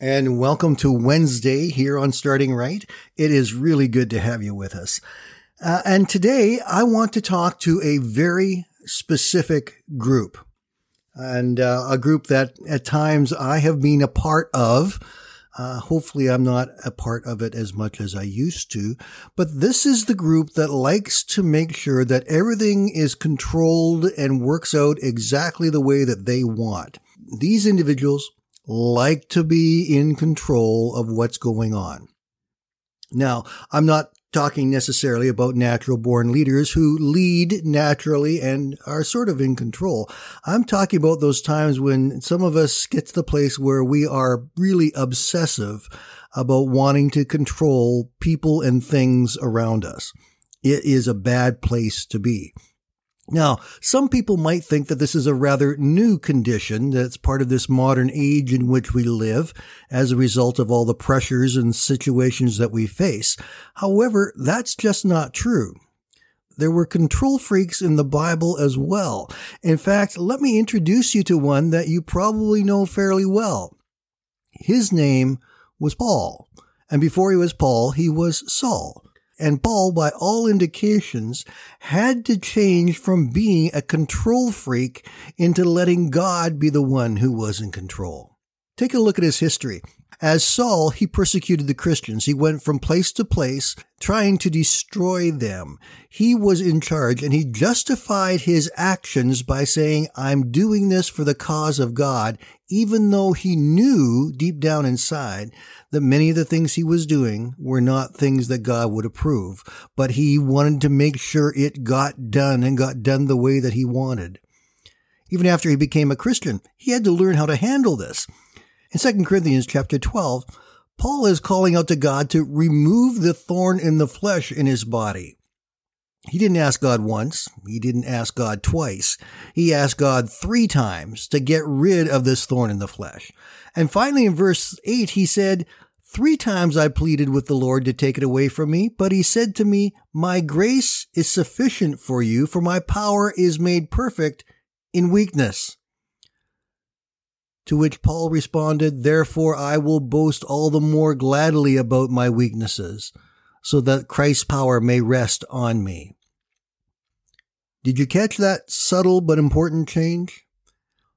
and welcome to Wednesday here on Starting Right. It is really good to have you with us. Uh, and today I want to talk to a very specific group and uh, a group that at times I have been a part of. Uh, hopefully I'm not a part of it as much as I used to, but this is the group that likes to make sure that everything is controlled and works out exactly the way that they want. These individuals like to be in control of what's going on. Now, I'm not talking necessarily about natural born leaders who lead naturally and are sort of in control. I'm talking about those times when some of us get to the place where we are really obsessive about wanting to control people and things around us. It is a bad place to be. Now, some people might think that this is a rather new condition that's part of this modern age in which we live as a result of all the pressures and situations that we face. However, that's just not true. There were control freaks in the Bible as well. In fact, let me introduce you to one that you probably know fairly well. His name was Paul. And before he was Paul, he was Saul and Paul, by all indications, had to change from being a control freak into letting God be the one who was in control. Take a look at his history. As Saul, he persecuted the Christians. He went from place to place trying to destroy them. He was in charge and he justified his actions by saying, I'm doing this for the cause of God, even though he knew deep down inside that many of the things he was doing were not things that God would approve, but he wanted to make sure it got done and got done the way that he wanted. Even after he became a Christian, he had to learn how to handle this. In 2 Corinthians chapter 12, Paul is calling out to God to remove the thorn in the flesh in his body. He didn't ask God once. He didn't ask God twice. He asked God three times to get rid of this thorn in the flesh. And finally, in verse 8, he said, Three times I pleaded with the Lord to take it away from me, but he said to me, My grace is sufficient for you, for my power is made perfect in weakness. To which Paul responded, Therefore I will boast all the more gladly about my weaknesses, so that Christ's power may rest on me. Did you catch that subtle but important change?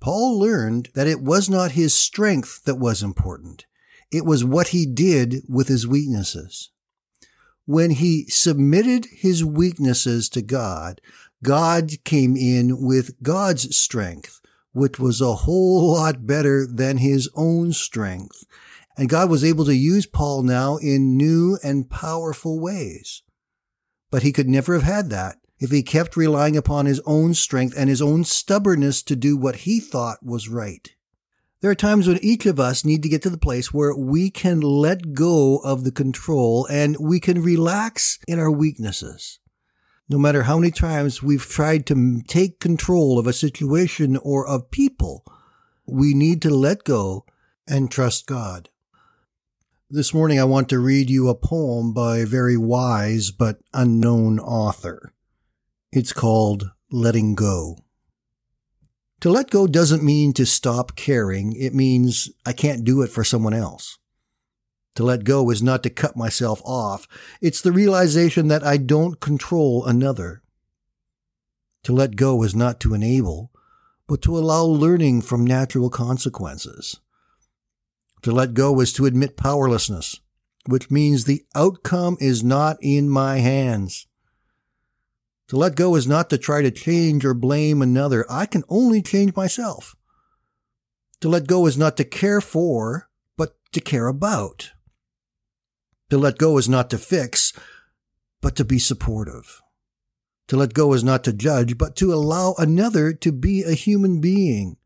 Paul learned that it was not his strength that was important. It was what he did with his weaknesses. When he submitted his weaknesses to God, God came in with God's strength which was a whole lot better than his own strength. And God was able to use Paul now in new and powerful ways. But he could never have had that if he kept relying upon his own strength and his own stubbornness to do what he thought was right. There are times when each of us need to get to the place where we can let go of the control and we can relax in our weaknesses. No matter how many times we've tried to take control of a situation or of people, we need to let go and trust God. This morning I want to read you a poem by a very wise but unknown author. It's called Letting Go. To let go doesn't mean to stop caring. It means I can't do it for someone else. To let go is not to cut myself off. It's the realization that I don't control another. To let go is not to enable, but to allow learning from natural consequences. To let go is to admit powerlessness, which means the outcome is not in my hands. To let go is not to try to change or blame another. I can only change myself. To let go is not to care for, but to care about. To let go is not to fix, but to be supportive. To let go is not to judge, but to allow another to be a human being.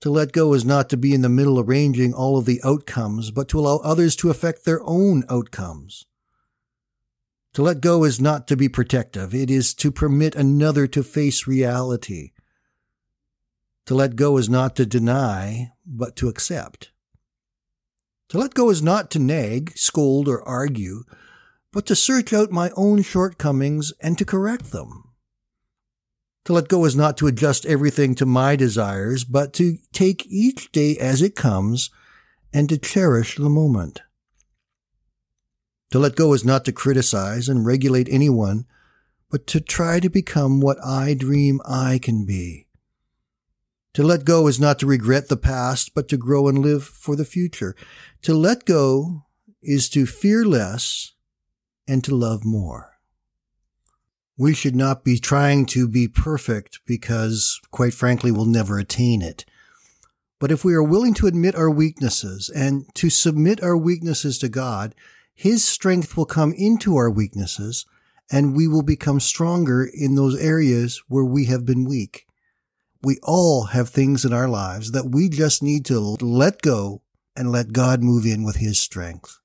To let go is not to be in the middle arranging all of the outcomes, but to allow others to affect their own outcomes. To let go is not to be protective. It is to permit another to face reality. To let go is not to deny, but to accept. To let go is not to nag, scold, or argue, but to search out my own shortcomings and to correct them. To let go is not to adjust everything to my desires, but to take each day as it comes and to cherish the moment. To let go is not to criticize and regulate anyone, but to try to become what I dream I can be. To let go is not to regret the past, but to grow and live for the future. To let go is to fear less and to love more. We should not be trying to be perfect because, quite frankly, we'll never attain it. But if we are willing to admit our weaknesses and to submit our weaknesses to God, his strength will come into our weaknesses and we will become stronger in those areas where we have been weak. We all have things in our lives that we just need to let go and let God move in with his strength.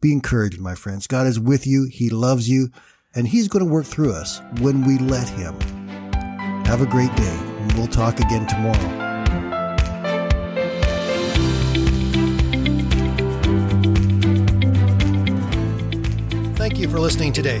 Be encouraged, my friends. God is with you. He loves you and he's going to work through us when we let him. Have a great day. And We'll talk again tomorrow. Thank you for listening today.